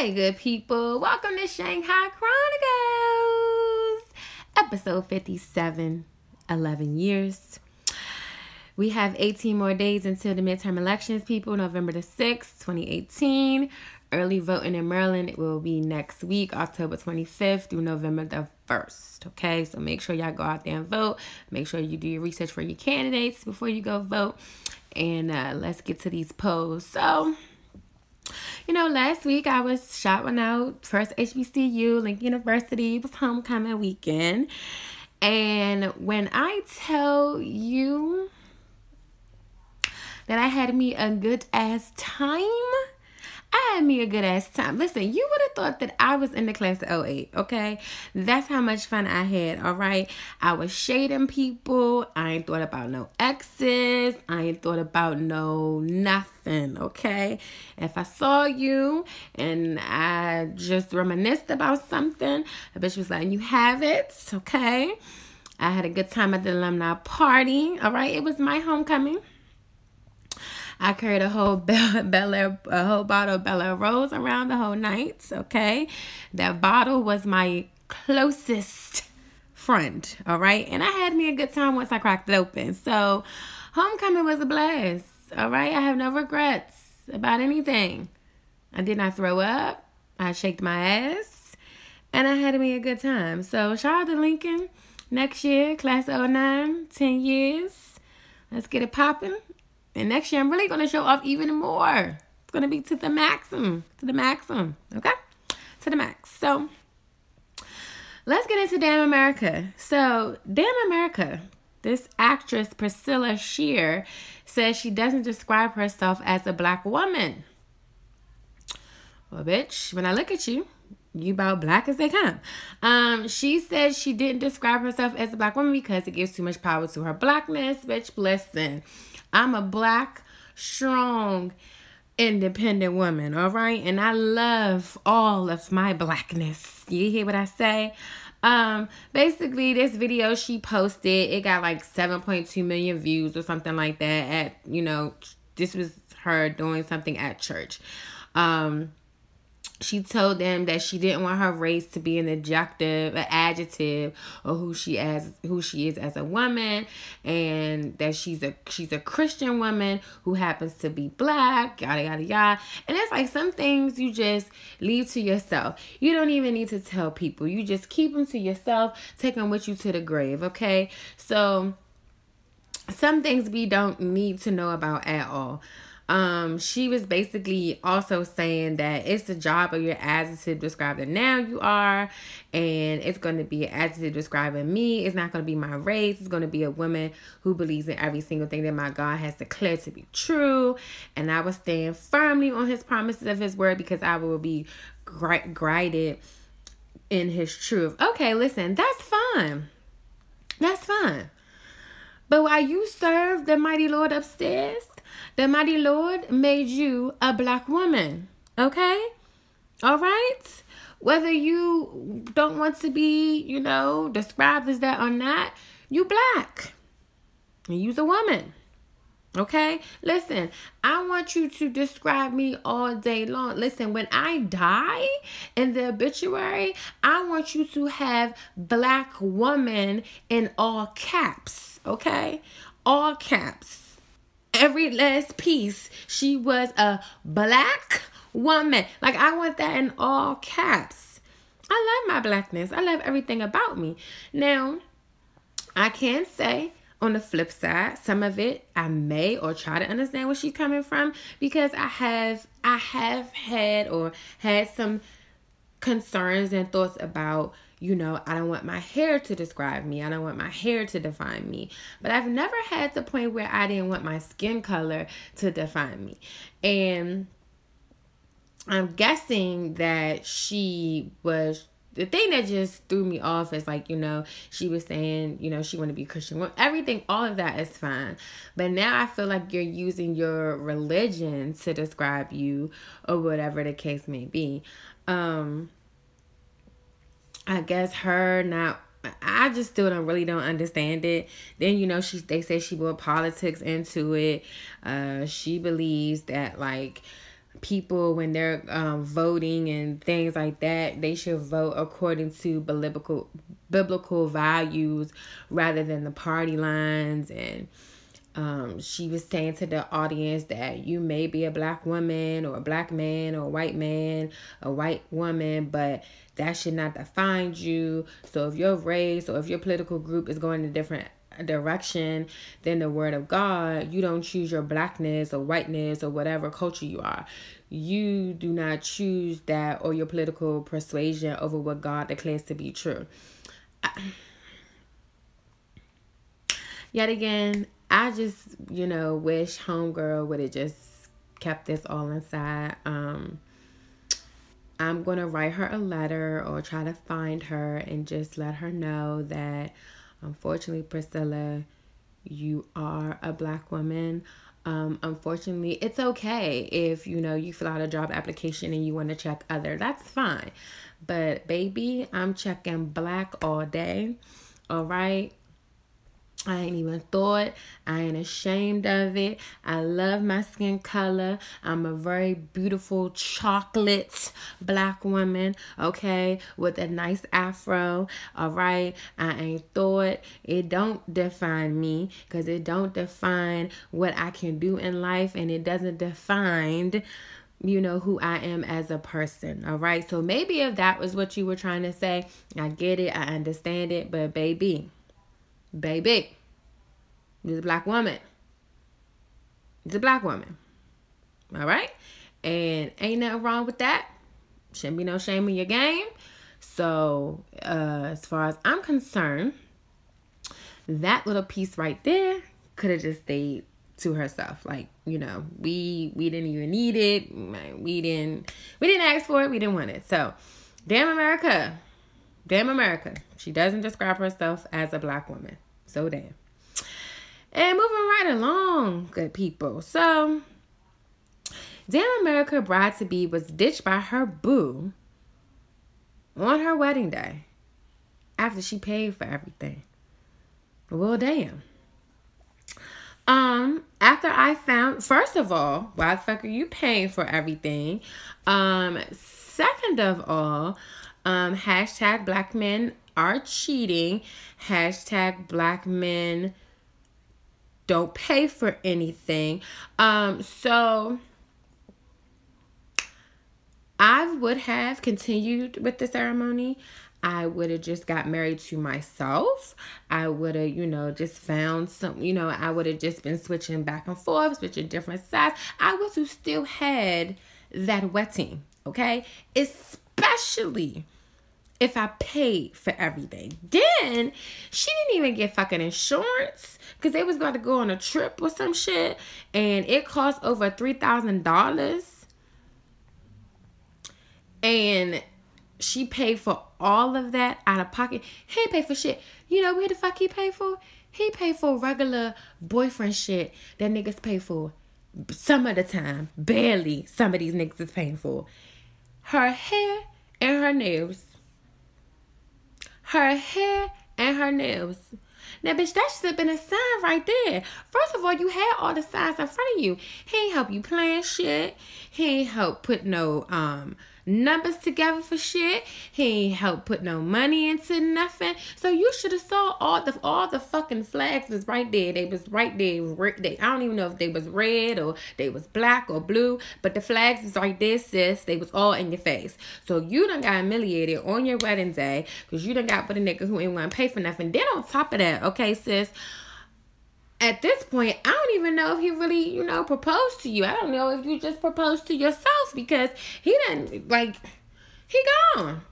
Hey, good people, welcome to Shanghai Chronicles, episode 57. 11 years. We have 18 more days until the midterm elections, people, November the 6th, 2018. Early voting in Maryland will be next week, October 25th through November the 1st. Okay, so make sure y'all go out there and vote. Make sure you do your research for your candidates before you go vote. And uh, let's get to these polls. So, you know, last week I was shopping out first HBCU, Lincoln University. It was homecoming weekend. And when I tell you that I had me a good ass time, I had me a good ass time. Listen, you would have thought that I was in the class of 08, okay? That's how much fun I had, all right? I was shading people. I ain't thought about no exes. I ain't thought about no nothing, okay? If I saw you and I just reminisced about something, the bitch was letting you have it, okay? I had a good time at the alumni party, all right? It was my homecoming. I carried a whole Bel, Belaire, a whole bottle of Belaire Rose around the whole night. Okay, that bottle was my closest friend. All right, and I had me a good time once I cracked it open. So, homecoming was a blast. All right, I have no regrets about anything. I did not throw up. I shaked my ass, and I had me a good time. So, shout out to Lincoln. Next year, class 09, 10 years. Let's get it popping. And next year, I'm really going to show off even more. It's going to be to the maximum. To the maximum. Okay? To the max. So, let's get into Damn America. So, Damn America, this actress, Priscilla Shirer, says she doesn't describe herself as a black woman. Well, bitch, when I look at you, you about black as they come. Um, she said she didn't describe herself as a black woman because it gives too much power to her blackness. Bitch, listen. I'm a black, strong, independent woman, all right? And I love all of my blackness. You hear what I say? Um, basically this video she posted, it got like 7.2 million views or something like that at, you know, this was her doing something at church. Um, she told them that she didn't want her race to be an adjective, an adjective, or who she as who she is as a woman, and that she's a she's a Christian woman who happens to be black, yada yada yada. And it's like some things you just leave to yourself. You don't even need to tell people. You just keep them to yourself. Take them with you to the grave. Okay, so some things we don't need to know about at all um, she was basically also saying that it's the job of your adjective describing now you are, and it's going to be an adjective describing me. It's not going to be my race. It's going to be a woman who believes in every single thing that my God has declared to be true. And I will stand firmly on his promises of his word because I will be guided in his truth. Okay, listen, that's fine. That's fine. But while you serve the mighty Lord upstairs, the mighty Lord made you a black woman. Okay? All right? Whether you don't want to be, you know, described as that or not, you black. And you's a woman. Okay? Listen, I want you to describe me all day long. Listen, when I die in the obituary, I want you to have black woman in all caps. Okay? All caps. Every last piece. She was a black woman. Like, I want that in all caps. I love my blackness. I love everything about me. Now, I can say on the flip side, some of it I may or try to understand where she's coming from because I have I have had or had some concerns and thoughts about you know, I don't want my hair to describe me. I don't want my hair to define me. But I've never had the point where I didn't want my skin color to define me. And I'm guessing that she was the thing that just threw me off is like you know she was saying you know she want to be christian well everything all of that is fine but now i feel like you're using your religion to describe you or whatever the case may be um i guess her not I just still don't really don't understand it. Then you know she they say she brought politics into it. Uh, she believes that like people when they're um, voting and things like that they should vote according to biblical biblical values rather than the party lines and um, she was saying to the audience that you may be a black woman or a black man or a white man a white woman but that should not define you so if your race or if your political group is going in a different direction than the word of God, you don't choose your blackness or whiteness or whatever culture you are. You do not choose that or your political persuasion over what God declares to be true. I, yet again, I just, you know, wish Homegirl would have just kept this all inside. Um, I'm going to write her a letter or try to find her and just let her know that Unfortunately, Priscilla, you are a black woman. Um, unfortunately, it's okay if you know you fill out a job application and you want to check other. That's fine. But baby, I'm checking black all day. All right. I ain't even thought. I ain't ashamed of it. I love my skin color. I'm a very beautiful chocolate black woman, okay, with a nice afro. All right. I ain't thought. It don't define me because it don't define what I can do in life and it doesn't define you know who I am as a person. All right. So maybe if that was what you were trying to say, I get it. I understand it. But baby, baby. She's a black woman. She's a black woman. All right? And ain't nothing wrong with that. Shouldn't be no shame in your game. So, uh, as far as I'm concerned, that little piece right there could have just stayed to herself. Like, you know, we we didn't even need it. We didn't we didn't ask for it. We didn't want it. So, damn America. Damn America. She doesn't describe herself as a black woman. So damn. And moving right along, good people. So, Damn America Bride to Be was ditched by her boo on her wedding day after she paid for everything. Well, damn. Um, after I found, first of all, why the fuck are you paying for everything? Um, second of all, um, hashtag black men are cheating, hashtag black men don't pay for anything. Um, so I would have continued with the ceremony. I would have just got married to myself. I would have, you know, just found some, you know, I would have just been switching back and forth, switching different sides. I would have still had that wedding, okay? Especially if I paid for everything. Then she didn't even get fucking insurance because they was about to go on a trip or some shit and it cost over $3,000. And she paid for all of that out of pocket. He paid for shit. You know where the fuck he paid for? He paid for regular boyfriend shit that niggas pay for some of the time. Barely some of these niggas is paying for. Her hair and her nails her hair and her nails. Now, bitch, that should have been a sign right there. First of all, you had all the signs in front of you. He ain't help you plan shit. He ain't help put no um numbers together for shit. He ain't help put no money into nothing. So you should have saw all the all the fucking flags was right there. They was right there. They, I don't even know if they was red or they was black or blue, but the flags was right there, sis. They was all in your face. So you done got humiliated on your wedding day because you done got with a nigga who ain't want to pay for nothing. Then on top of that, okay, sis at this point, I don't even know if he really, you know, proposed to you. I don't know if you just proposed to yourself because he didn't like he gone.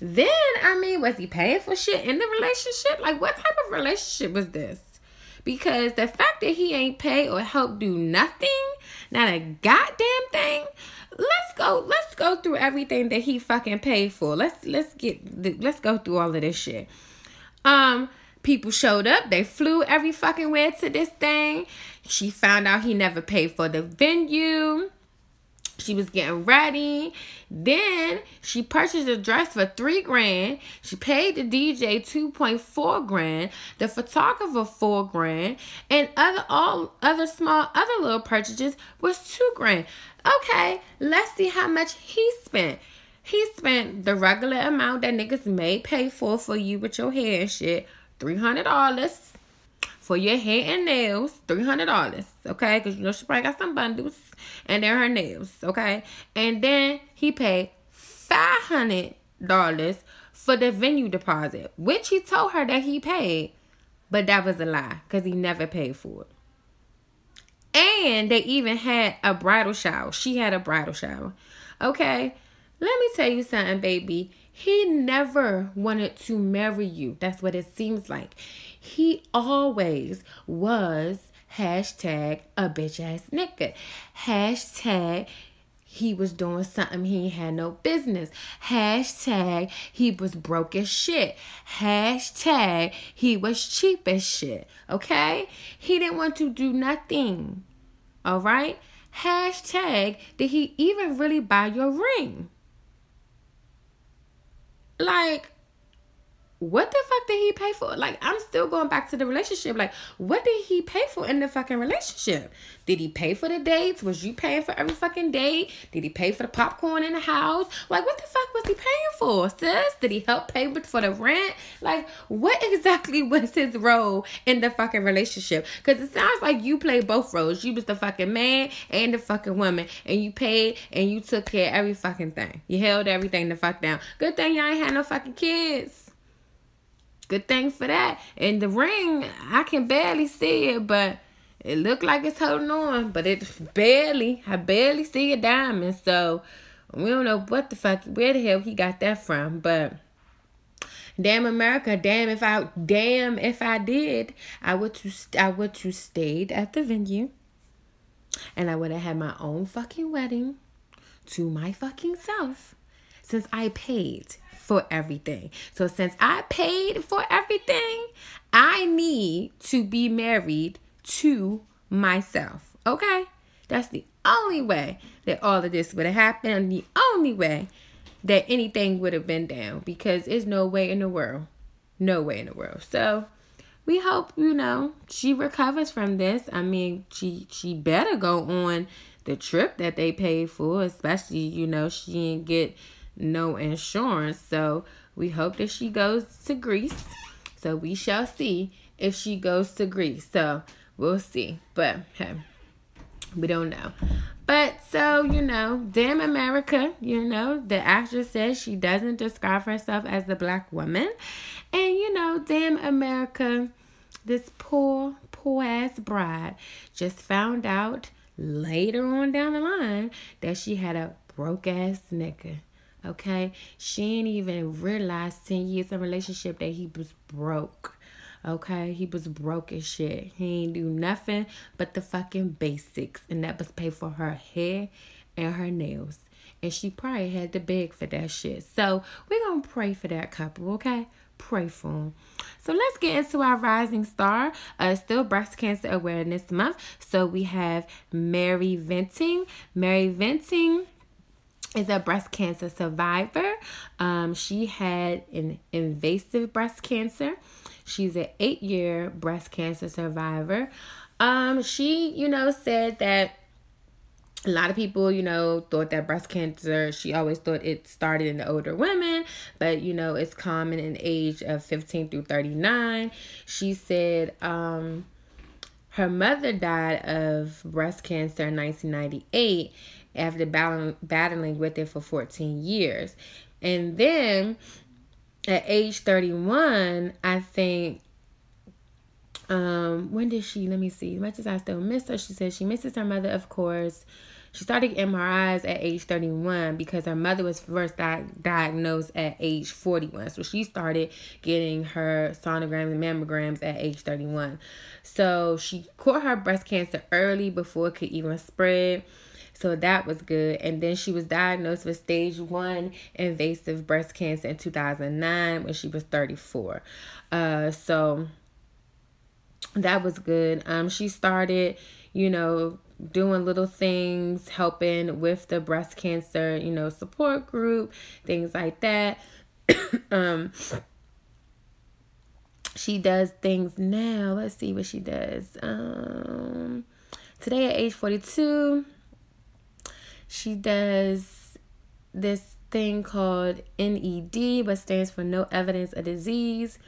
Then I mean, was he paying for shit in the relationship? Like what type of relationship was this? Because the fact that he ain't pay or help do nothing, not a goddamn thing. Let's go. Let's go through everything that he fucking paid for. Let's let's get let's go through all of this shit. Um, people showed up. They flew every fucking way to this thing. She found out he never paid for the venue. She was getting ready. Then she purchased a dress for three grand. She paid the DJ 2.4 grand, the photographer four grand, and other all other small other little purchases was two grand. Okay, let's see how much he spent. He spent the regular amount that niggas may pay for for you with your hair and shit $300 for your hair and nails. $300, okay? Because you know she probably got some bundles and they're her nails, okay? And then he paid $500 for the venue deposit, which he told her that he paid. But that was a lie because he never paid for it. And they even had a bridal shower. She had a bridal shower. Okay, let me tell you something, baby. He never wanted to marry you. That's what it seems like. He always was hashtag a bitch ass nigga. Hashtag he was doing something he had no business. Hashtag he was broke as shit. Hashtag he was cheap as shit. Okay? He didn't want to do nothing. All right? Hashtag did he even really buy your ring? Like, what the fuck did he pay for? Like, I'm still going back to the relationship. Like, what did he pay for in the fucking relationship? Did he pay for the dates? Was you paying for every fucking date? Did he pay for the popcorn in the house? Like, what the fuck was he paying for, sis? Did he help pay for the rent? Like, what exactly was his role in the fucking relationship? Because it sounds like you played both roles. You was the fucking man and the fucking woman, and you paid and you took care of every fucking thing. You held everything the fuck down. Good thing y'all ain't had no fucking kids. Good thing for that. And the ring, I can barely see it, but it looked like it's holding on, but it's barely. I barely see a diamond. So we don't know what the fuck, where the hell he got that from. But damn America, damn if I, damn if I did, I would to, I would to stayed at the venue, and I would have had my own fucking wedding to my fucking self, since I paid for everything. So since I paid for everything, I need to be married to myself. Okay? That's the only way that all of this would have happened. The only way that anything would have been down because there's no way in the world. No way in the world. So we hope, you know, she recovers from this. I mean, she she better go on the trip that they paid for, especially, you know, she didn't get no insurance. So we hope that she goes to Greece. So we shall see if she goes to Greece. So we'll see. But hey, we don't know. But so, you know, damn America, you know, the actress says she doesn't describe herself as a black woman. And, you know, damn America, this poor, poor ass bride just found out later on down the line that she had a broke ass nigga. Okay, she ain't even realized 10 years of relationship that he was broke. Okay, he was broke as shit. He ain't do nothing but the fucking basics, and that was pay for her hair and her nails. And she probably had to beg for that shit. So we're gonna pray for that couple, okay? Pray for them. So let's get into our rising star. Uh, still breast cancer awareness month. So we have Mary Venting. Mary Venting is a breast cancer survivor. Um, she had an invasive breast cancer. She's an eight year breast cancer survivor. Um, she, you know, said that a lot of people, you know, thought that breast cancer, she always thought it started in the older women, but, you know, it's common in age of 15 through 39. She said um, her mother died of breast cancer in 1998 after battling, with it for 14 years. And then at age 31, I think um when did she let me see much as i still miss her she said she misses her mother of course she started MRIs at age 31 because her mother was first di- diagnosed at age 41. So she started getting her sonograms and mammograms at age 31. So she caught her breast cancer early before it could even spread. So that was good. And then she was diagnosed with stage one invasive breast cancer in 2009 when she was 34. Uh, so that was good. Um, she started, you know, doing little things, helping with the breast cancer, you know, support group, things like that. um she does things now. Let's see what she does. Um today at age 42, she does this thing called NED, but stands for no evidence of disease.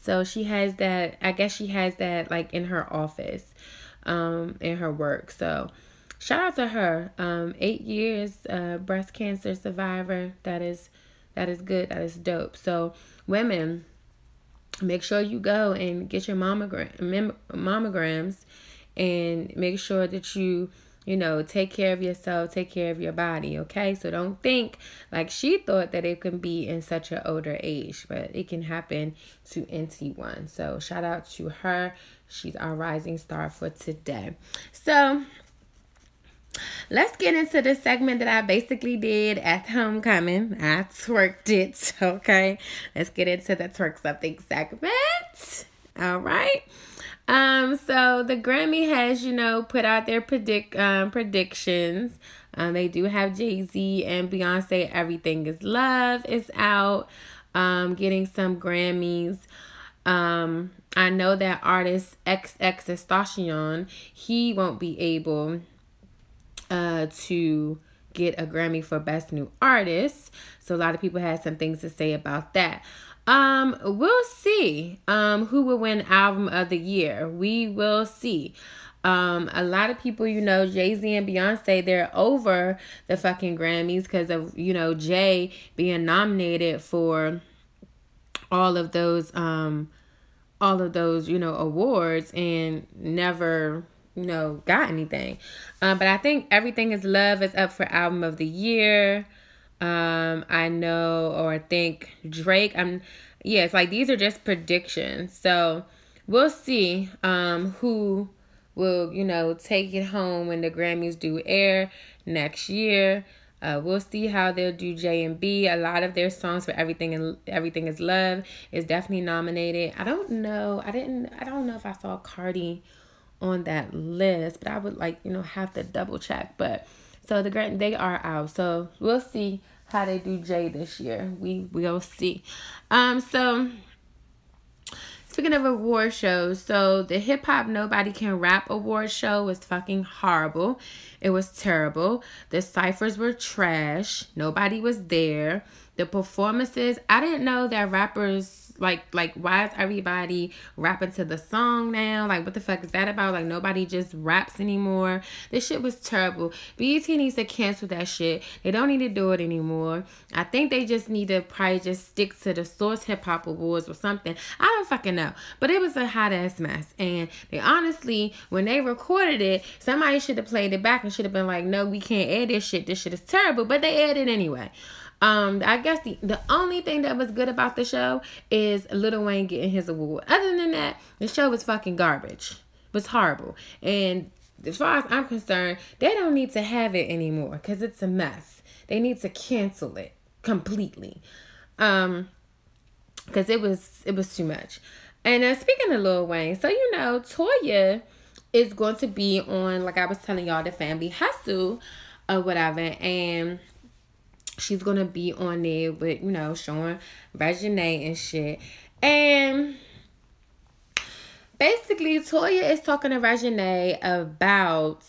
So she has that, I guess she has that like in her office um, in her work. So shout out to her. Um, eight years uh, breast cancer survivor. That is that is good. That is dope. So women, make sure you go and get your mammogram mammograms, and make sure that you you know, take care of yourself, take care of your body, okay? So don't think like she thought that it can be in such an older age, but it can happen to anyone. So shout out to her. She's our rising star for today. So let's get into the segment that I basically did at homecoming. I twerked it, okay? Let's get into the twerk something segment. All right. Um, so the Grammy has, you know, put out their predict um predictions. Um, they do have Jay Z and Beyonce. Everything is Love is out. Um, getting some Grammys. Um, I know that artist XXXTentacion, he won't be able uh to get a Grammy for Best New Artist. So a lot of people had some things to say about that. Um, we'll see. Um, who will win album of the year? We will see. Um, a lot of people, you know, Jay Z and Beyonce, they're over the fucking Grammys because of, you know, Jay being nominated for all of those, um, all of those, you know, awards and never, you know, got anything. Um, but I think Everything is Love is up for album of the year. Um, I know or I think Drake. I'm yeah, it's like these are just predictions. So we'll see um who will, you know, take it home when the Grammys do air next year. Uh, we'll see how they'll do J and B. A lot of their songs for everything and everything is love is definitely nominated. I don't know. I didn't. I don't know if I saw Cardi on that list, but I would like you know have to double check. But so the grant they are out. So we'll see how they do Jay this year. We will see. Um, so speaking of award shows, so the hip hop Nobody Can Rap award show was fucking horrible. It was terrible. The ciphers were trash. Nobody was there. The performances, I didn't know that rappers like like why is everybody rapping to the song now? Like what the fuck is that about? Like nobody just raps anymore. This shit was terrible. BET needs to cancel that shit. They don't need to do it anymore. I think they just need to probably just stick to the source hip hop awards or something. I don't fucking know. But it was a hot ass mess. And they honestly when they recorded it somebody should have played it back and should have been like no we can't air this shit. This shit is terrible. But they aired it anyway um, I guess the the only thing that was good about the show is Lil Wayne getting his award. Other than that, the show was fucking garbage. It was horrible. And as far as I'm concerned, they don't need to have it anymore because it's a mess. They need to cancel it completely. Um, because it was it was too much. And uh, speaking of Lil Wayne, so you know, Toya is going to be on, like I was telling y'all, the family hustle or whatever, and she's gonna be on there with you know showing Reginae and shit. And basically, Toya is talking to Reginae about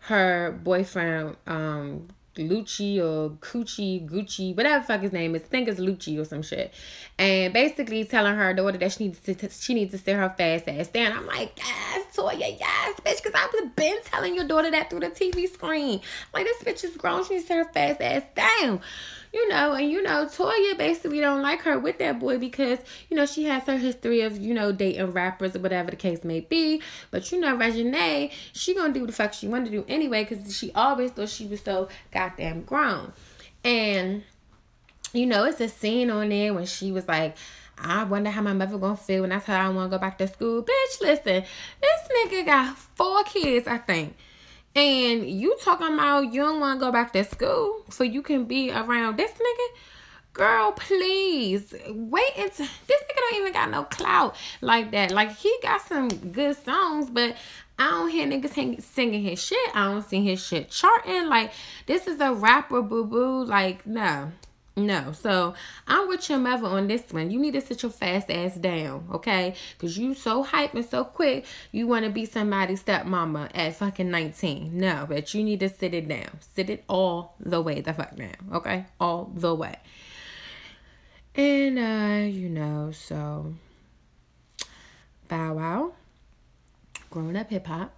her boyfriend, um, Lucci or Coochie, Gucci, whatever fuck his name is. I think it's Lucci or some shit. And basically telling her daughter that she needs to she needs to sit her fast ass down. I'm like, yes, Toya, yes, bitch, because I've been telling your daughter that through the TV screen. Like this bitch is grown, she needs to sit her fast ass down you know, and you know, Toya basically don't like her with that boy because, you know, she has her history of, you know, dating rappers or whatever the case may be. But you know, Reginae, she gonna do the fuck she to do anyway because she always thought she was so goddamn grown. And, you know, it's a scene on there when she was like, I wonder how my mother gonna feel when I tell her I wanna go back to school. Bitch, listen, this nigga got four kids, I think. And you talking about you don't want to go back to school so you can be around this nigga? Girl, please wait until this nigga don't even got no clout like that. Like he got some good songs, but I don't hear niggas singing his shit. I don't see his shit charting. Like this is a rapper, boo boo. Like no, no. So I'm with your mother on this one. You need to sit your fast ass down, okay? Because you so hype and so quick, you want to be somebody's stepmama at fucking 19. No, but you need to sit it down. Sit it all the way the fuck down, okay? All the way. And, uh, you know, so Bow Wow, grown up hip hop.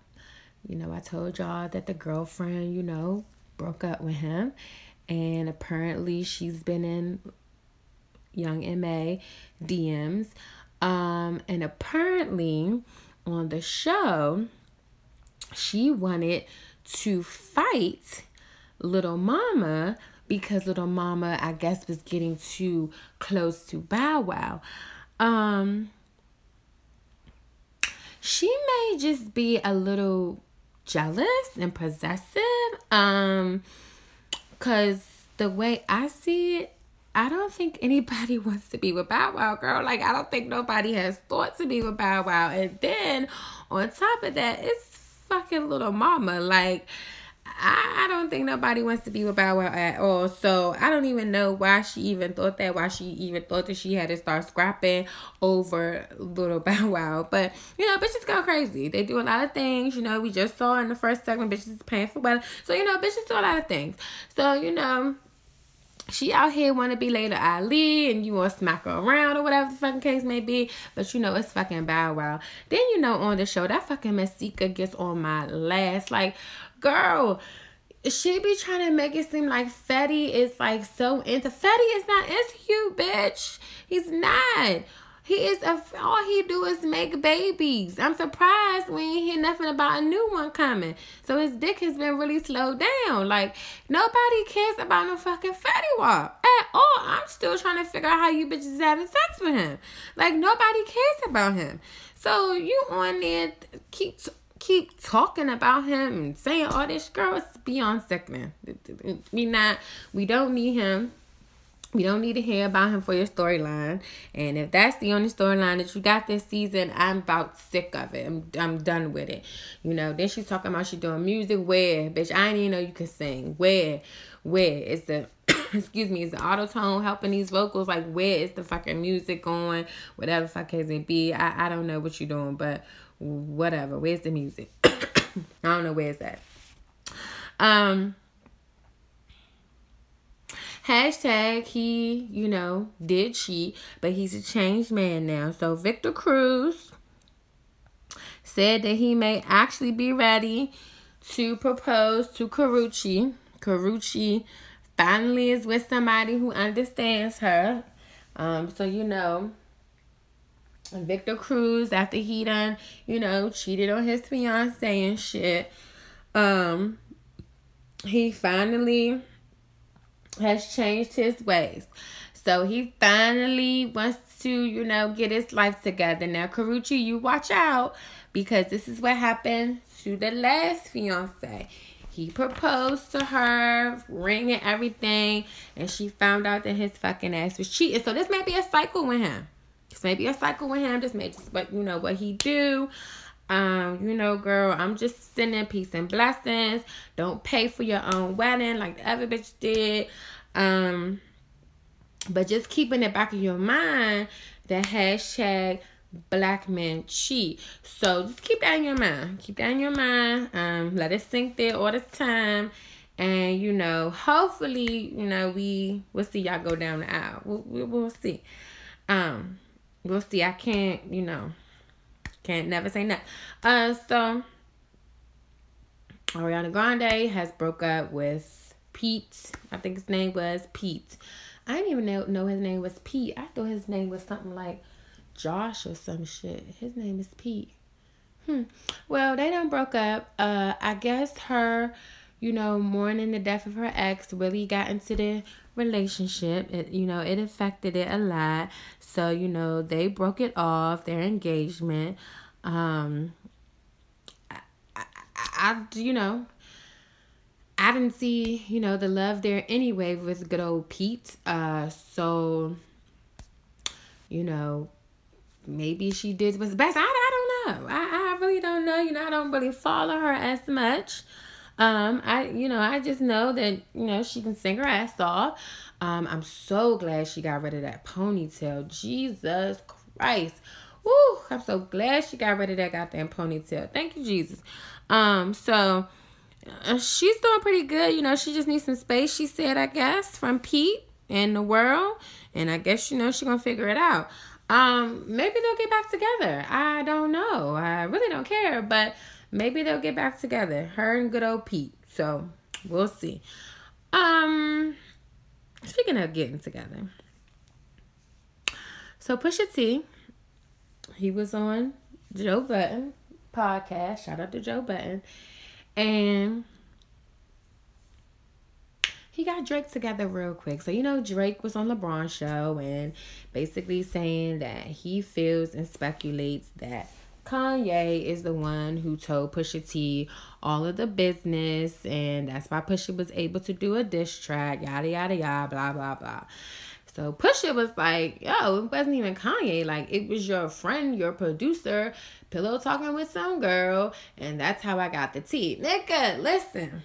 You know, I told y'all that the girlfriend, you know, broke up with him and apparently she's been in Young MA DMs. Um, and apparently on the show, she wanted to fight Little Mama because Little Mama, I guess, was getting too close to Bow Wow. Um, she may just be a little jealous and possessive. Um, Cause the way I see it, I don't think anybody wants to be with Bow Wow, girl. Like I don't think nobody has thought to be with Bow Wow. And then on top of that, it's fucking little mama. Like I, don't think nobody wants to be with Bow Wow at all. So I don't even know why she even thought that, why she even thought that she had to start scrapping over little Bow Wow. But you know, bitches go crazy. They do a lot of things. You know, we just saw in the first segment, bitches paying for wedding. So you know, bitches do a lot of things. So you know she out here want to be Laila Ali and you want to smack her around or whatever the fucking case may be. But you know, it's fucking Bow Wow. Then you know, on the show, that fucking Masika gets on my last. Like, girl, she be trying to make it seem like Fetty is like so into Fetty is not into you, bitch. He's not. He is a, all he do is make babies. I'm surprised we ain't hear nothing about a new one coming. So his dick has been really slowed down. Like nobody cares about no fucking Fetty Wap at all. I'm still trying to figure out how you bitches having sex with him. Like nobody cares about him. So you on there keep keep talking about him and saying all this, girl, it's beyond sickening. We not, we don't need him. We don't need to hear about him for your storyline. And if that's the only storyline that you got this season, I'm about sick of it. I'm, I'm done with it. You know, then she's talking about she doing music. Where? Bitch, I didn't even know you could sing. Where? Where is the excuse me, is the Auto-Tune helping these vocals? Like, where is the fucking music going? Whatever fuck has it be. I, I don't know what you're doing, but whatever. Where's the music? I don't know where's that. Um hashtag he, you know, did cheat, but he's a changed man now. So Victor Cruz said that he may actually be ready to propose to Karrueche. Karrueche finally is with somebody who understands her. Um, so you know, Victor Cruz after he done, you know, cheated on his fiance and shit. Um he finally has changed his ways. So he finally wants to, you know, get his life together. Now, Karrueche, you watch out because this is what happened to the last fiance. He proposed to her, ring and everything, and she found out that his fucking ass was cheating. So this may be a cycle with him. This may be a cycle with him. This may just but you know what he do. Um, you know, girl, I'm just sending peace and blessings. Don't pay for your own wedding like the other bitch did. Um, but just keeping it back in your mind the hashtag black men cheat. So just keep that in your mind. Keep that in your mind. Um, let it sink there all the time. And you know, hopefully, you know, we we'll see y'all go down the aisle. We'll, we'll, we'll see. Um, we'll see. I can't, you know, can't never say no. Uh, so Ariana Grande has broke up with Pete. I think his name was Pete. I didn't even know, know his name was Pete. I thought his name was something like Josh or some shit. His name is Pete. Hmm. Well, they done broke up. Uh, I guess her, you know, mourning the death of her ex really got into the relationship. It, you know, it affected it a lot. So, you know, they broke it off, their engagement. Um, I, I, I you know, I didn't see, you know, the love there anyway with good old Pete. Uh, so, you know, maybe she did what's best. I, I don't know. I, I really don't know. You know, I don't really follow her as much. Um, I you know, I just know that, you know, she can sing her ass off. Um, I'm so glad she got rid of that ponytail. Jesus Christ. Woo, I'm so glad she got rid of that goddamn ponytail. Thank you, Jesus. Um, so uh, she's doing pretty good. You know, she just needs some space, she said, I guess, from Pete and the world. And I guess, you know, she's gonna figure it out. Um, maybe they'll get back together. I don't know. I really don't care, but maybe they'll get back together. Her and good old Pete. So we'll see. Um, speaking of getting together, so Pusha T, he was on Joe Budden podcast. Shout out to Joe Budden, and he got Drake together real quick. So, you know, Drake was on LeBron show and basically saying that he feels and speculates that Kanye is the one who told Pusha T all of the business, and that's why Pusha was able to do a diss track, yada yada yada, blah blah blah. So Pusha was like, yo, it wasn't even Kanye. Like, it was your friend, your producer, pillow talking with some girl, and that's how I got the tea. Nigga, listen.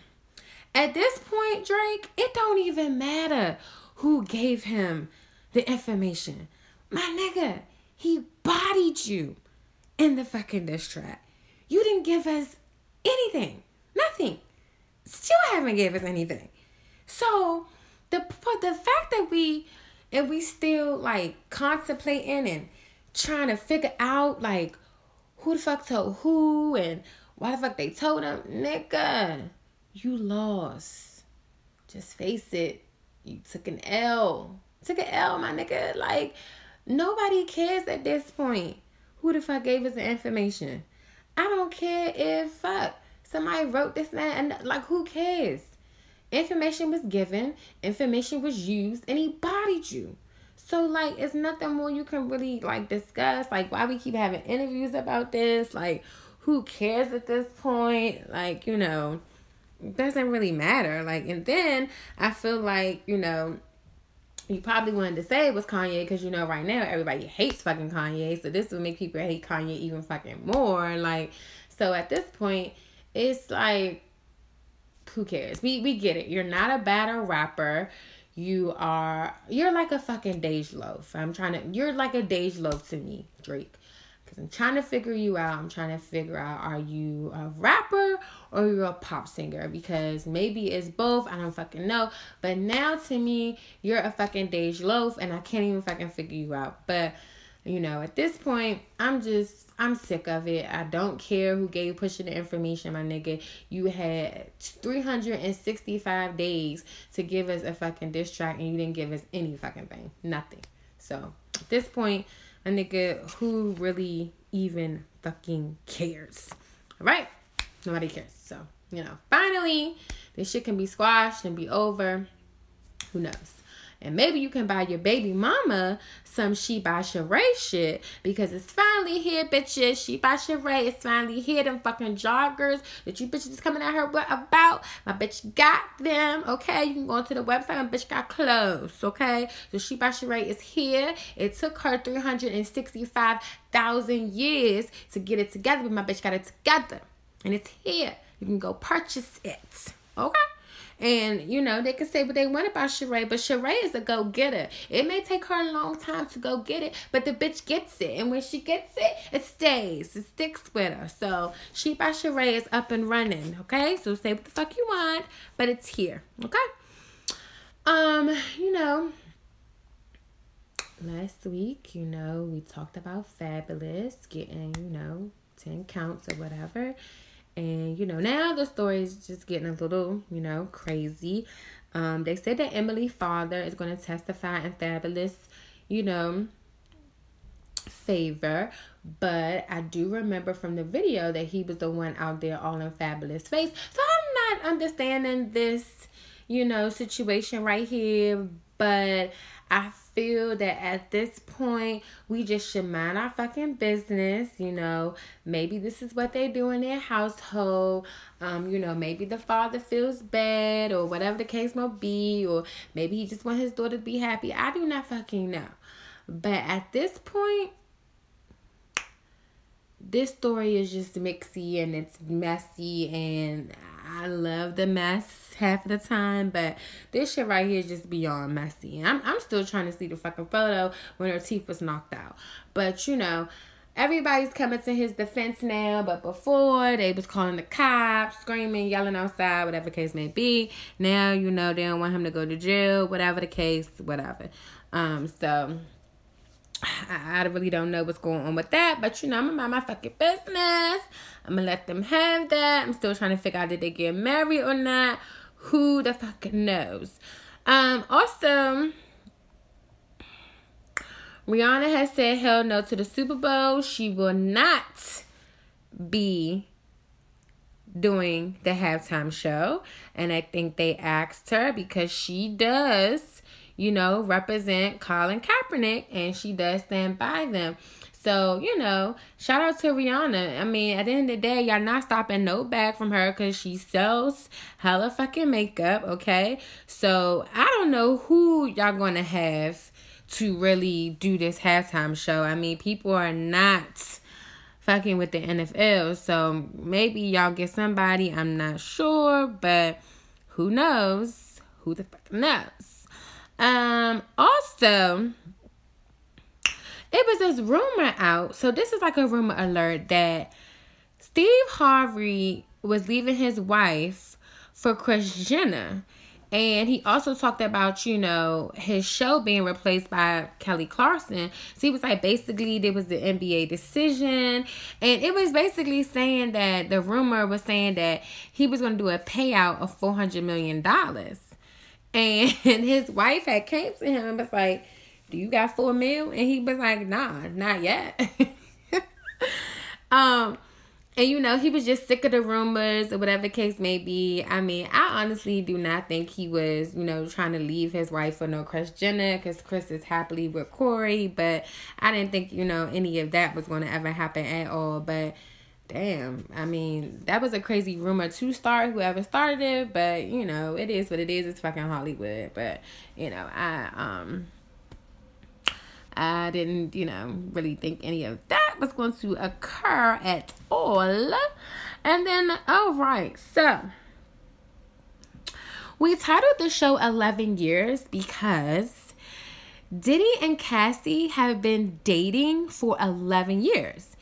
At this point, Drake, it don't even matter who gave him the information. My nigga, he bodied you in the fucking diss track. You didn't give us anything. Nothing. Still haven't gave us anything. So the the fact that we and we still like contemplating and trying to figure out like who the fuck told who and why the fuck they told him, nigga you lost. Just face it. You took an L. Took an L, my nigga. Like, nobody cares at this point. Who the fuck gave us the information? I don't care if fuck somebody wrote this man and like who cares? Information was given, information was used, and he bodied you. So like it's nothing more you can really like discuss. Like why we keep having interviews about this? Like who cares at this point? Like, you know, doesn't really matter. Like, and then I feel like, you know, you probably wanted to say it was Kanye because you know right now everybody hates fucking Kanye, so this will make people hate Kanye even fucking more. Like, so at this point, it's like, who cares? We we get it. You're not a battle rapper. You are you're like a fucking Dej Loaf. I'm trying to you're like a Dej Loaf to me, Drake. Cause I'm trying to figure you out. I'm trying to figure out are you a rapper or you're a pop singer? Because maybe it's both. I don't fucking know. But now to me, you're a fucking Dej Loaf and I can't even fucking figure you out. But you know, at this point, I'm just I'm sick of it. I don't care who gave Pusha the information, my nigga. You had 365 days to give us a fucking diss track and you didn't give us any fucking thing. Nothing. So at this point, a nigga who really even fucking cares. All right? Nobody cares. So, you know, finally, this shit can be squashed and be over. Who knows? And maybe you can buy your baby mama some She by Sheree shit because it's finally here, bitches. She by Sheree is finally here. Them fucking joggers that you bitches is coming at her what about. My bitch got them, okay? You can go to the website. My bitch got clothes, okay? So She by Sheree is here. It took her 365,000 years to get it together, but my bitch got it together. And it's here. You can go purchase it, okay? And you know, they can say what they want about Sheree, but Sheree is a go-getter. It may take her a long time to go get it, but the bitch gets it. And when she gets it, it stays. It sticks with her. So She by Sheree is up and running. Okay? So say what the fuck you want, but it's here. Okay? Um, you know, last week, you know, we talked about Fabolous getting, you know, 10 counts or whatever. And, you know, now the story is just getting a little, you know, crazy. Um, they said that Emily father is going to testify in Fabolous, you know, favor. But I do remember from the video that he was the one out there all in Fabolous face. So I'm not understanding this, you know, situation right here. But I feel that at this point we just should mind our fucking business you know. Maybe this is what they do in their household. Um you know maybe the father feels bad or whatever the case may be or maybe he just want his daughter to be happy. I do not fucking know. But at this point this story is just mixy and it's messy and I love the mess half of the time, but this shit right here is just beyond messy. I'm I'm still trying to see the fucking photo when her teeth was knocked out. But you know, everybody's coming to his defense now, but before they was calling the cops, screaming, yelling outside, whatever case may be. Now, you know, they don't want him to go to jail, whatever the case, whatever. Um, so I, I really don't know what's going on with that, but you know, I'm gonna mind my fucking business. I'm gonna let them have that. I'm still trying to figure out did they get married or not. Who the fuck knows? Um, also, Rihanna has said hell no to the Super Bowl. She will not be doing the halftime show. And I think they asked her because she does you know, represent Colin Kaepernick and she does stand by them. So, you know, shout out to Rihanna. I mean, at the end of the day, y'all not stopping no bag from her because she sells hella fucking makeup, okay? So, I don't know who y'all gonna have to really do this halftime show. I mean, people are not fucking with the NFL. So, maybe y'all get somebody. I'm not sure, but who knows? Who the fuck knows? Um, also, it was this rumor out. So this is like a rumor alert that Steve Harvey was leaving his wife for Kris Jenner. And he also talked about, you know, his show being replaced by Kelly Clarkson. So he was like, basically, there was the NBA decision. And it was basically saying that the rumor was saying that he was going to do a payout of $400 million. And his wife had came to him and was like, Do you got four mil? And he was like, Nah, not yet. um, and you know, he was just sick of the rumors or whatever the case may be. I mean, I honestly do not think he was, you know, trying to leave his wife for no Kris Jenner because Kris is happily with Corey. But I didn't think, you know, any of that was going to ever happen at all. But damn i mean that was a crazy rumor to start whoever started it but you know it is what it is it's fucking hollywood but you know i um i didn't you know really think any of that was going to occur at all and then all right so we titled the show 11 years because diddy and cassie have been dating for 11 years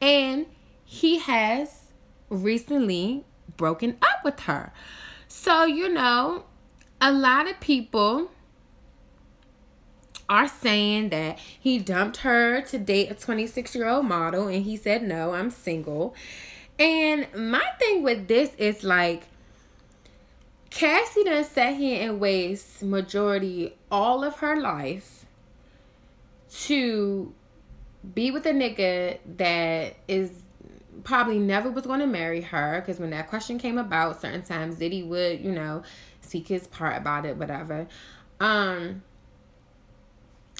and he has recently broken up with her. So, you know, a lot of people are saying that he dumped her to date a 26 year old model and he said, No, I'm single. And my thing with this is like, Cassie done sat here and waste majority all of her life to be with a nigga that is probably never was going to marry her because when that question came about, certain times Diddy would, you know, seek his part about it, whatever. Um,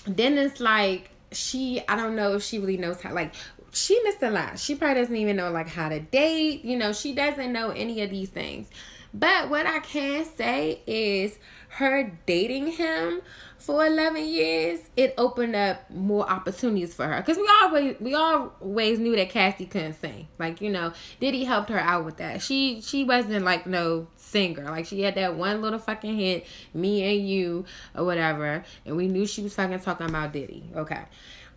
then it's like she, I don't know if she really knows how, like, she missed a lot. She probably doesn't even know like how to date. You know, she doesn't know any of these things. But what I can say is her dating him for 11 years, it opened up more opportunities for her. Cause we always we always knew that Cassie couldn't sing. Like you know, Diddy helped her out with that. She she wasn't like no singer. Like she had that one little fucking hit, me and you or whatever, and we knew she was fucking talking about Diddy. Okay,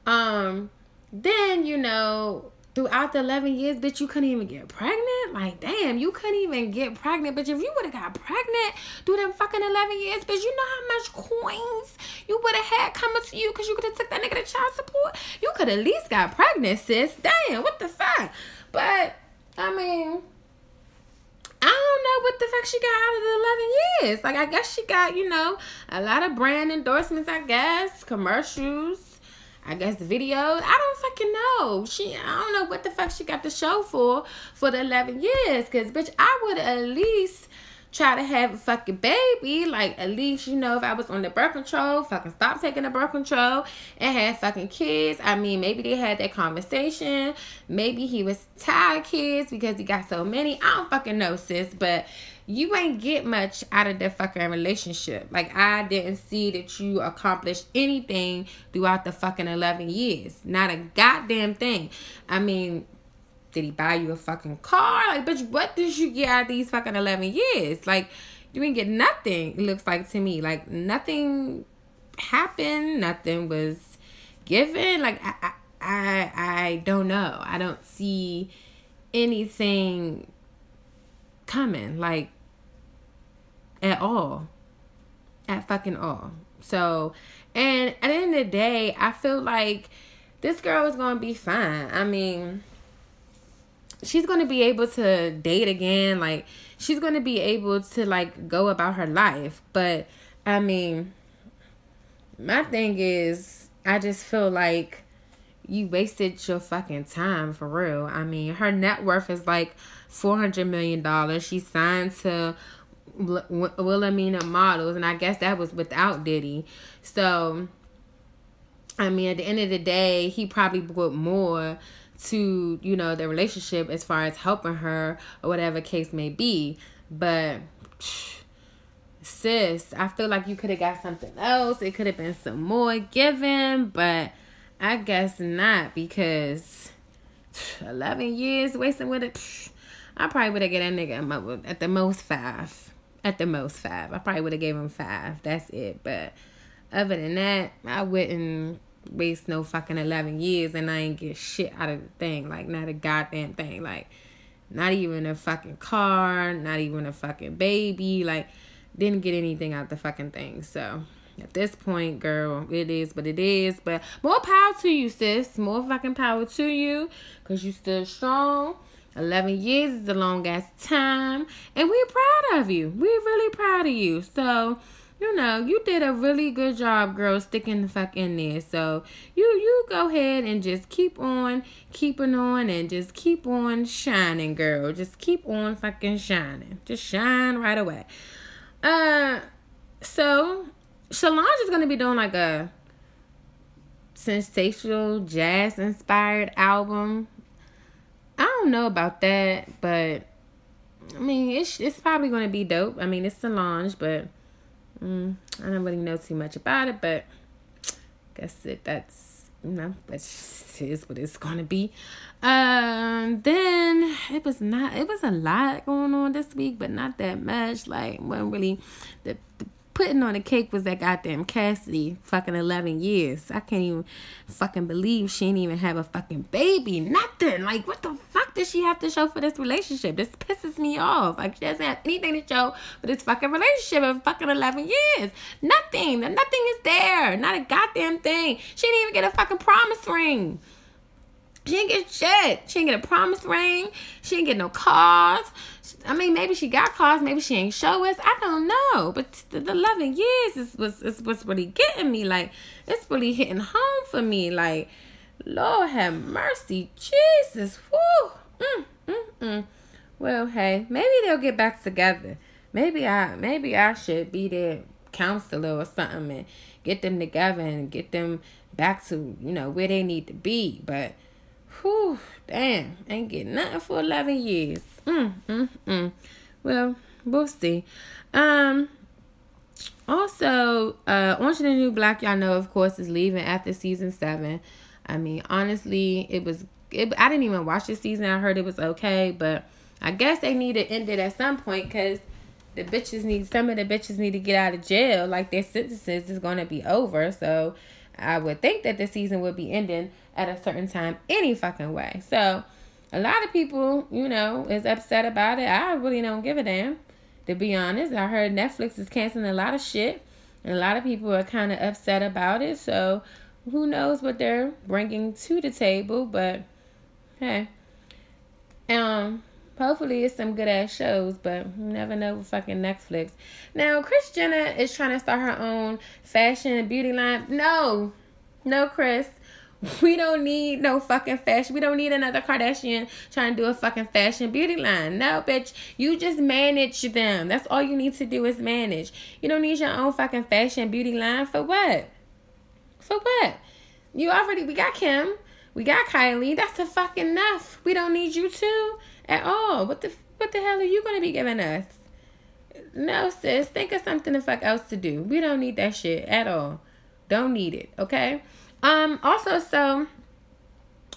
um, then you know throughout the 11 years, bitch, you couldn't even get pregnant? Like, damn, you couldn't even get pregnant. Bitch, if you would have got pregnant through them fucking 11 years, bitch, you know how much coins you would have had coming to you because you could have took that nigga to child support? You could at least got pregnant, sis. Damn, what the fuck? But, I mean... What the fuck she got out of the 11 years. Like, I guess she got, you know, a lot of brand endorsements, I guess, commercials, I guess the video. I don't fucking know. She I don't know what the fuck she got the show for for the 11 years cuz bitch I would at least try to have a fucking baby. Like at least you know if I was on the birth control, fucking stop taking the birth control and had fucking kids. I mean maybe they had that conversation. Maybe he was tired kids because he got so many. I don't fucking know, sis. But you ain't get much out of that fucking relationship. Like I didn't see that you accomplished anything throughout the fucking 11 years. Not a goddamn thing. I mean, did he buy you a fucking car? Like, bitch, what did you get out these fucking 11 years? Like, you didn't get nothing, it looks like to me. Like, nothing happened, nothing was given. Like, I, I, I, I don't know. I don't see anything coming like at all at fucking all so and at the end of the day i feel like this girl is gonna be fine i mean she's gonna be able to date again like she's gonna be able to like go about her life but i mean my thing is i just feel like you wasted your fucking time for real i mean her net worth is like four hundred million dollars. She signed to Wilhelmina Models, and I guess that was without Diddy. So, I mean, at the end of the day, he probably put more to you know the relationship as far as helping her or whatever case may be. But sis, I feel like you could have got something else. It could have been some more given, but I guess not because 11 years wasting with it. I probably would have given that nigga at the most five. At the most five. I probably would have gave him five. That's it. But other than that, I wouldn't waste no fucking 11 years and I ain't get shit out of the thing. Like, not a goddamn thing. Like, not even a fucking car, not even a fucking baby. Like, didn't get anything out the fucking thing. So, at this point, girl, it is what it is. But more power to you, sis. More fucking power to you. Because you still strong. 11 years is a long ass time. And we're proud of you. We're really proud of you. So, you know, you did a really good job, girl, sticking the fuck in there. So you you go ahead and just keep on keeping on and just keep on shining, girl. Just keep on fucking shining. Just shine right away. Uh so Solange is gonna be doing like a sensational jazz inspired album I don't know about that, but I mean, it's it's probably to be dope. I mean, it's Solange, but mm, I don't really know too much about it. But I guess it that's you know that's is what it's going to be. Um, then it was not. It was a lot going on this week, but not that much. Like, wasn't really the, the putting on the cake was that goddamn Cassidy fucking 11 years. I can't even fucking believe she didn't even have a fucking baby. Nothing. Like, what the fuck does she have to show for this relationship? This pisses me off. Like, she doesn't have anything to show for this fucking relationship in fucking 11 years. Nothing. Nothing is there. Not a goddamn thing. She didn't even get a fucking promise ring. She didn't get shit. She didn't get a promise ring. She didn't get no cars. I mean, maybe she got cars, maybe she ain't show us. I don't know. But the, the 11 years is was is what's really getting me. Like, it's really hitting home for me. Like, Lord have mercy, Jesus. Whoo. Mm, mm, mm. Well, hey, maybe they'll get back together. Maybe I maybe I should be their counselor or something and get them together and get them back to, you know, where they need to be. But whew, damn, ain't getting nothing for 11 years. Mm, mm, mm. Well, we'll see. Um, also, uh, Orange and the New Black, y'all know, of course, is leaving after season seven. I mean, honestly, it was. It, I didn't even watch the season. I heard it was okay, but I guess they need to end it at some point because the bitches need some of the bitches need to get out of jail. Like their sentences is going to be over. So I would think that the season would be ending at a certain time any fucking way. So a lot of people, you know, is upset about it. I really don't give a damn. To be honest, I heard Netflix is canceling a lot of shit, and a lot of people are kind of upset about it. So who knows what they're bringing to the table? But hey, um, hopefully it's some good ass shows. But you never know with fucking Netflix. Now, Kris Jenner is trying to start her own fashion and beauty line. No, no, Kris. We don't need no fucking fashion. We don't need another Kardashian trying to do a fucking fashion beauty line. No, bitch. You just manage them. That's all you need to do is manage. You don't need your own fucking fashion beauty line for what? For what? You already we got Kim. We got Kylie. That's a fucking enough. We don't need you too at all. What the what the hell are you gonna be giving us? No, sis. Think of something the fuck else to do. We don't need that shit at all. Don't need it. Okay. Um, also, so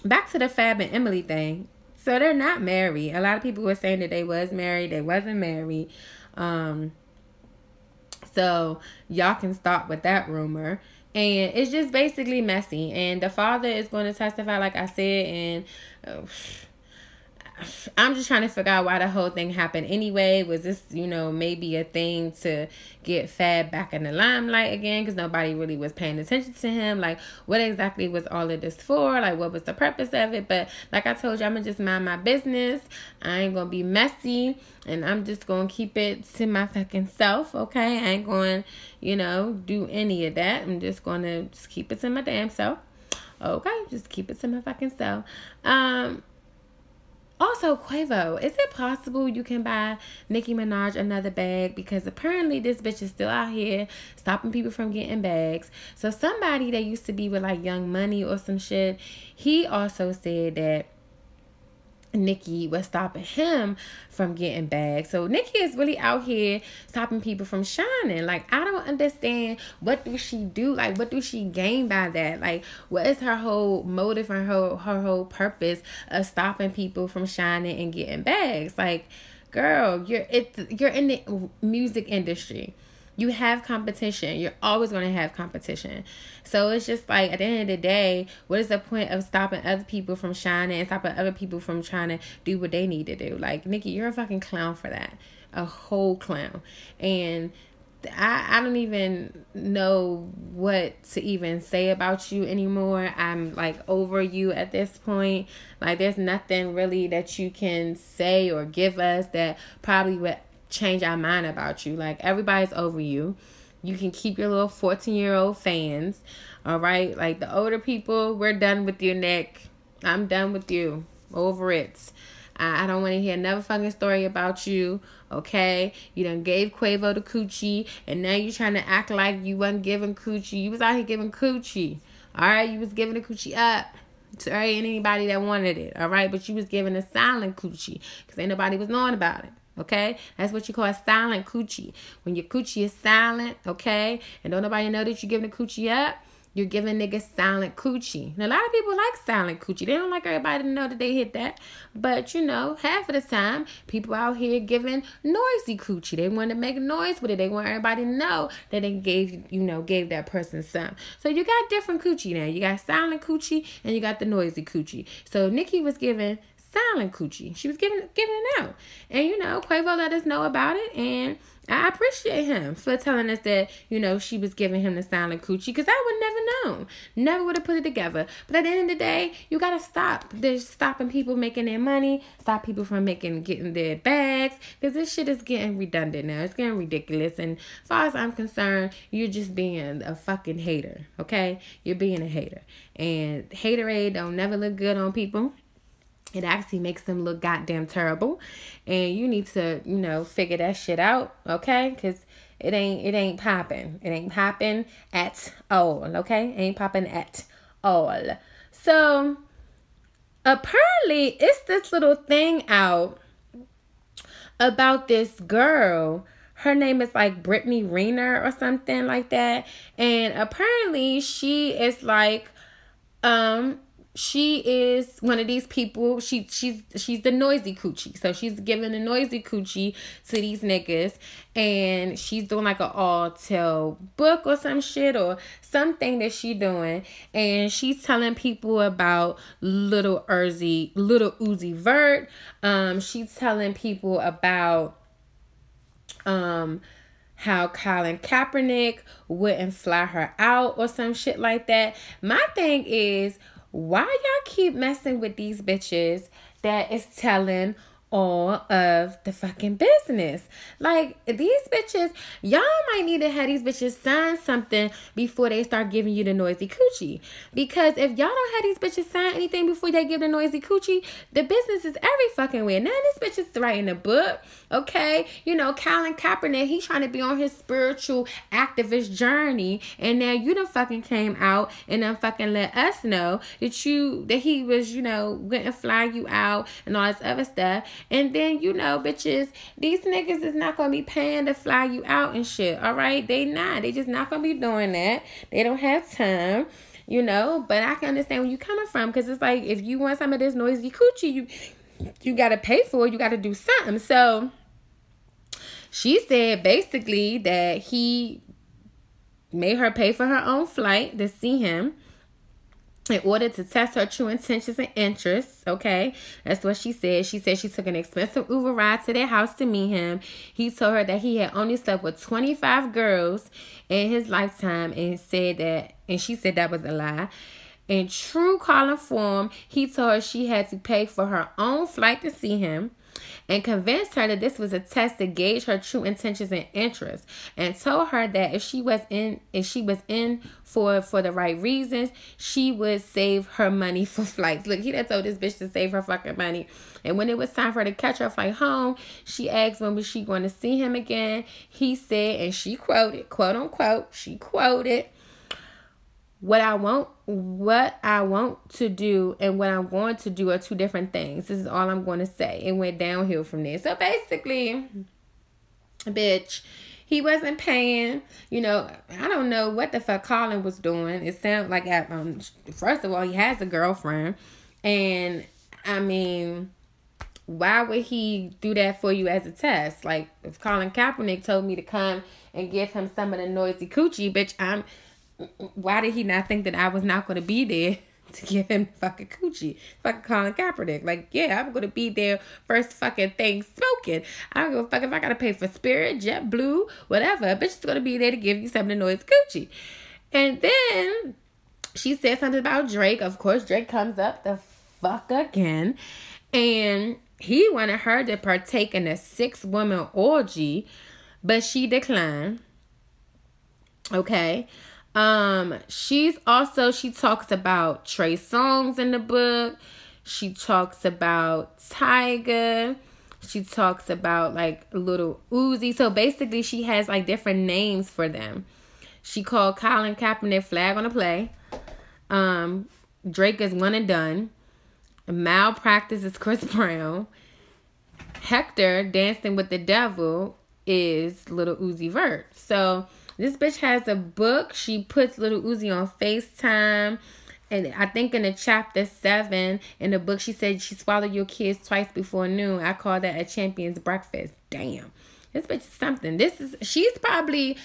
back to the Fab and Emily thing. So they're not married. A lot of people were saying that they was married. They wasn't married. Um, so y'all can stop with that rumor. And it's just basically messy. And the father is going to testify, like I said, and. Uh, I'm just trying to figure out why the whole thing happened anyway. Was this, you know, maybe a thing to get Fab back in the limelight again because nobody really was paying attention to him? Like, what exactly was all of this for? Like, what was the purpose of it? But like I told you, I'm gonna just mind my business. I ain't gonna be messy and I'm just gonna keep it to my fucking self, okay? I ain't going, you know, do any of that. I'm just gonna just keep it to my damn self. Okay, just keep it to my fucking self. Um, also, Quavo, is it possible you can buy Nicki Minaj another bag? Because apparently this bitch is still out here stopping people from getting bags. So somebody that used to be with like Young Money or some shit, he also said that Nicki was stopping him from getting bags. So Nicki is really out here stopping people from shining. Like I don't understand what do she do? Like what do she gain by that? Like what is her whole motive and her her whole purpose of stopping people from shining and getting bags? Like girl, you're it you're in the music industry you have competition. You're always going to have competition. So it's just like at the end of the day, what is the point of stopping other people from shining and stopping other people from trying to do what they need to do? Like, Nicki, you're a fucking clown for that. A whole clown. And I, I don't even know what to even say about you anymore. I'm like over you at this point. Like there's nothing really that you can say or give us that probably would change our mind about you. Like everybody's over you. You can keep your little 14 year old fans. All right. Like the older people, we're done with your neck. I'm done with you. Over it. I, don't want to hear another fucking story about you. Okay. You done gave Quavo the coochie and now you trying to act like you wasn't giving coochie. You was out here giving coochie. All right. You was giving the coochie up to uh, anybody that wanted it. All right. But you was giving a silent coochie because ain't nobody was knowing about it. Okay, that's what you call a silent coochie. When your coochie is silent, okay, and don't nobody know that you're giving the coochie up, you're giving niggas silent coochie. And a lot of people like silent coochie. They don't like everybody to know that they hit that. But you know, half of the time, people out here giving noisy coochie. They want to make noise with it. They want everybody to know that they gave, you know, gave that person some. So you got different coochie now. You got silent coochie and you got the noisy coochie. So Nicki was giving silent coochie. She was giving giving it out. And you know, Quavo let us know about it and I appreciate him for telling us that, you know, she was giving him the silent coochie because I would never know. Never would have put it together. But at the end of the day, you gotta stop. There's stopping people making their money, stop people from making getting their bags. Because this shit is getting redundant now. It's getting ridiculous. And as far as I'm concerned, you're just being a fucking hater. Okay? You're being a hater. And haterade don't never look good on people it actually makes them look goddamn terrible. And you need to you know figure that shit out okay? Because it ain't it ain't popping. It ain't popping at all okay? It ain't popping at all. So apparently it's this little thing out about this girl. Her name is like Brittany Renner or something like that. And apparently she is like um she is one of these people. She she's she's the noisy coochie. So she's giving the noisy coochie to these niggas, and she's doing like an all tell book or some shit or something that she doing, and she's telling people about little Uzi, little Uzi Vert. Um, she's telling people about um how Colin Kaepernick wouldn't fly her out or some shit like that. My thing is why y'all keep messing with these bitches that is telling all of the fucking business. Like these bitches, y'all might need to have these bitches sign something before they start giving you the noisy coochie. Because if y'all don't have these bitches sign anything before they give the noisy coochie, the business is every fucking way. Now this bitch is writing a book, okay? You know, Colin Kaepernick, he's trying to be on his spiritual activist journey, and now you done fucking came out and then fucking let us know that you that he was, you know, gonna fly you out and all this other stuff. And then, you know, bitches, these niggas is not gonna be paying to fly you out and shit. All right. They not. They just not gonna be doing that. They don't have time. You know, but I can understand where you coming from because it's like if you want some of this noisy coochie, you you gotta pay for it, you gotta do something. So she said basically that he made her pay for her own flight to see him in order to test her true intentions and interests. Okay, that's what she said. She said she took an expensive Uber ride to their house to meet him. He told her that he had only slept with 25 girls in his lifetime and said that, and she said that was a lie. In true Colin form, he told her she had to pay for her own flight to see him and convinced her that this was a test to gauge her true intentions and interests and told her that if she was in if she was in for for the right reasons she would save her money for flights. Look he done told this bitch to save her fucking money. And when it was time for her to catch her flight home she asked when was she going to see him again. He said and she quoted quote unquote she quoted what I want what I want to do and what I'm going to do are two different things. This is all I'm going to say. It went downhill from there. So basically, bitch, he wasn't paying. You know, I don't know what the fuck Colin was doing. It sounds like um first of all, he has a girlfriend and I mean why would he do that for you as a test? Like if Colin Kaepernick told me to come and give him some of the noisy coochie, bitch, I'm why did he not think that I was not going to be there to give him fucking coochie? Fucking Colin Kaepernick. Like, yeah, I'm going to be there first fucking thing smoking. I don't give a fuck if I got to pay for Spirit, JetBlue, whatever. A bitch is going to be there to give you some of the noise coochie. And then she said something about Drake. Of course, Drake comes up the fuck again. And he wanted her to partake in a six woman orgy, but she declined. Okay. Um, she's also she talks about Trey Songz in the book. She talks about Tyga. She talks about like little Uzi. So basically, she has like different names for them. She called Colin Kaepernick flag on the play. Um, Drake is one and done. Malpractice is Chris Brown. Hector dancing with the devil is little Uzi Vert. So this bitch has a book. She puts little Uzi on FaceTime. And I think in the chapter seven in the book, she said she swallowed your kids twice before noon. I call that a champion's breakfast. Damn. This bitch is something. This is she's probably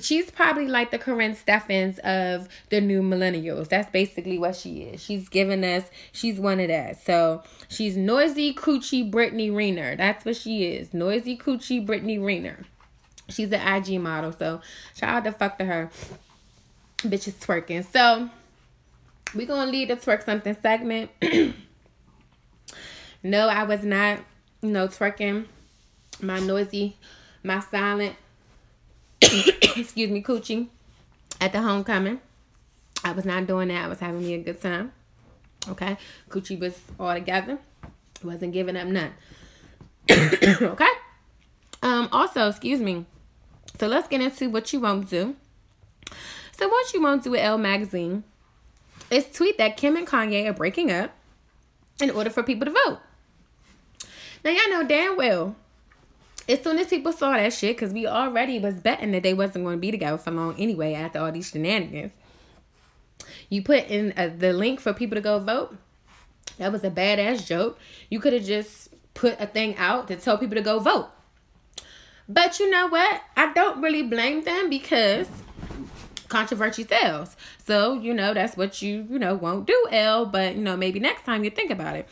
she's probably like the Karrine Steffans of the new millennials. That's basically what she is. She's giving us, she's one of that. So she's noisy coochie Brittany Renner. That's what she is. Noisy coochie Brittany Renner. She's an IG model, so shout out the fuck to her. Bitch is twerking. So we gonna lead the twerk something segment. no, I was not, you know, twerking my noisy, my silent, excuse me, coochie at the homecoming. I was not doing that. I was having me a good time. Okay, coochie was all together. Wasn't giving up none. okay. Um. Also, excuse me. So let's get into what you won't do. So what you won't do with Elle Magazine is tweet that Kim and Kanye are breaking up in order for people to vote. Now y'all know damn well as soon as people saw that shit, because we already was betting that they wasn't going to be together for long anyway after all these shenanigans. You put in uh, the link for people to go vote. That was a badass joke. You could have just put a thing out to tell people to go vote. But you know what? I don't really blame them because controversy sells. So, you know, that's what you, you know, won't do, Elle, but you know, maybe next time you think about it.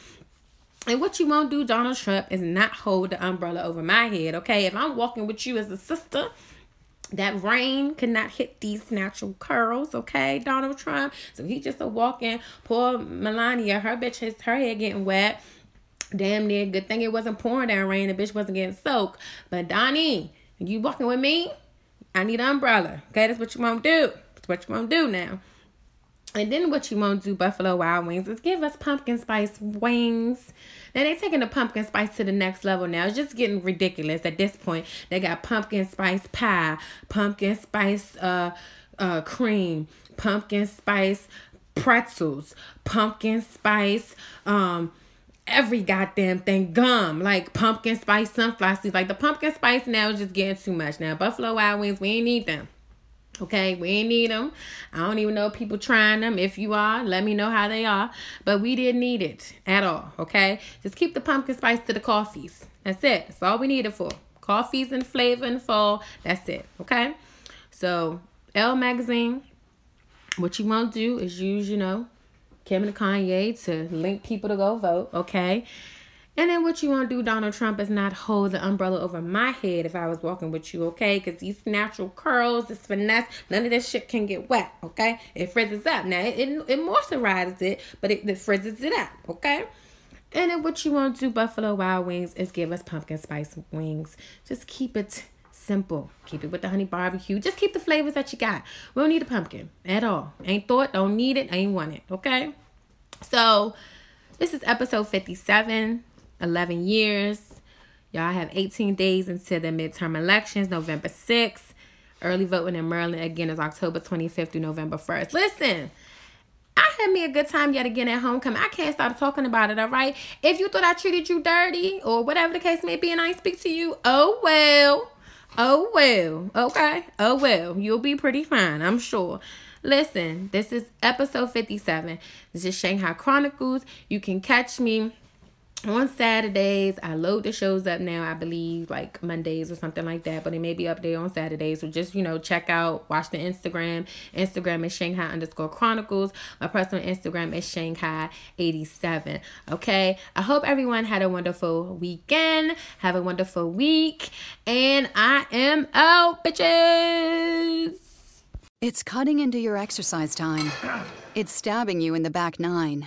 And what you won't do, Donald Trump, is not hold the umbrella over my head, okay? If I'm walking with you as a sister, that rain could not hit these natural curls, okay, Donald Trump. So he just a walking. Poor Melania, her bitch, his her hair getting wet. Damn near good thing it wasn't pouring down rain. The bitch wasn't getting soaked. But Donnie, you walking with me? I need an umbrella. Okay, that's what you won't do. That's what you won't do now. And then what you won't do, Buffalo Wild Wings, is give us pumpkin spice wings. Now they taking the pumpkin spice to the next level now. It's just getting ridiculous at this point. They got pumpkin spice pie, pumpkin spice uh uh cream, pumpkin spice pretzels, pumpkin spice um every goddamn thing gum like pumpkin spice sunflower seeds like the pumpkin spice now is just getting too much now buffalo wild wings we ain't need them Okay, we ain't need them. I don't even know people trying them. If you are, let me know how they are. But we didn't need it at all. Okay, just keep the pumpkin spice to the coffees. That's it. That's all we need it for. Coffees and flavor and fall. That's it. Okay. So Elle magazine. What you want to do is use, you know, Kim and Kanye to link people to go vote. Okay. And then what you want to do, Donald Trump, is not hold the umbrella over my head if I was walking with you, okay? Because these natural curls, this finesse, none of this shit can get wet, okay? It frizzes up. Now, it, it, it moisturizes it, but it, it frizzes it up, okay? And then what you want to do, Buffalo Wild Wings, is give us pumpkin spice wings. Just keep it simple. Keep it with the honey barbecue. Just keep the flavors that you got. We don't need a pumpkin at all. Ain't thought, don't need it, ain't want it, okay? So, this is episode 57. 11 years. Y'all have 18 days until the midterm elections, November 6th. Early voting in Maryland again is October 25th through November 1st. Listen, I had me a good time yet again at homecoming. I can't stop talking about it, all right? If you thought I treated you dirty or whatever the case may be and I speak to you, oh well. Oh well. Okay. Oh well. You'll be pretty fine, I'm sure. Listen, this is episode 57. This is Shanghai Chronicles. You can catch me on Saturdays. I load the shows up now, I believe, like Mondays or something like that, but it may be up there on Saturdays. So just, you know, check out, watch the Instagram. Instagram is Shanghai underscore Chronicles. My personal Instagram is Shanghai87. Okay. I hope everyone had a wonderful weekend. Have a wonderful week. And I am out, bitches. It's cutting into your exercise time. It's stabbing you in the back nine